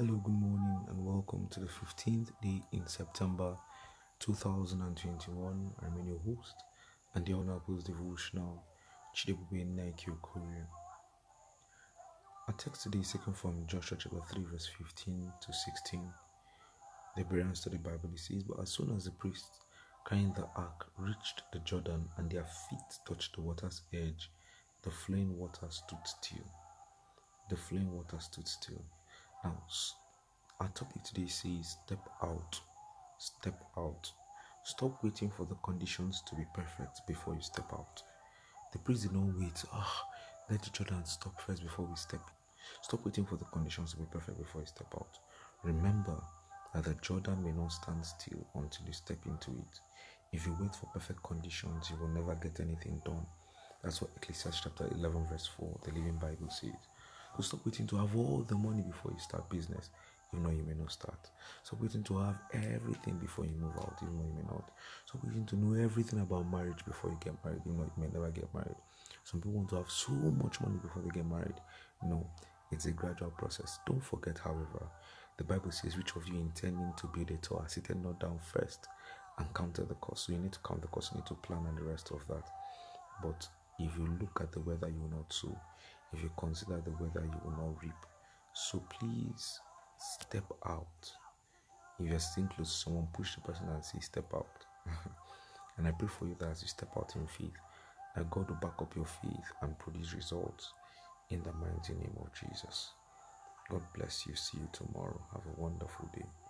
Hello, good morning, and welcome to the 15th day in September 2021. I'm your host and the Honorable Devotional, Chidebube Korea. Our text today is taken from Joshua chapter 3, verse 15 to 16. The Berean study Bible says, But as soon as the priests carrying the ark reached the Jordan and their feet touched the water's edge, the flowing water stood still. The flowing water stood still. Now, our topic today says step out. Step out. Stop waiting for the conditions to be perfect before you step out. The priest did not wait. Ah, let the Jordan stop first before we step. Stop waiting for the conditions to be perfect before you step out. Remember that the Jordan may not stand still until you step into it. If you wait for perfect conditions, you will never get anything done. That's what Ecclesiastes chapter 11, verse 4, the Living Bible says. So stop waiting to have all the money before you start business, even though you may not start. Stop waiting to have everything before you move out, even though you may not. Stop waiting to know everything about marriage before you get married, even though you may never get married. Some people want to have so much money before they get married. No, it's a gradual process. Don't forget, however, the Bible says, which of you intending to build a tower, sitting not down first and counted the cost. So you need to count the cost, you need to plan and the rest of that. But if you look at the weather, you will not sow. If you consider the weather, you will not reap. So please step out. If you're sitting close to someone, push the person and say, Step out. and I pray for you that as you step out in faith, that God will back up your faith and produce results in the mighty name of Jesus. God bless you. See you tomorrow. Have a wonderful day.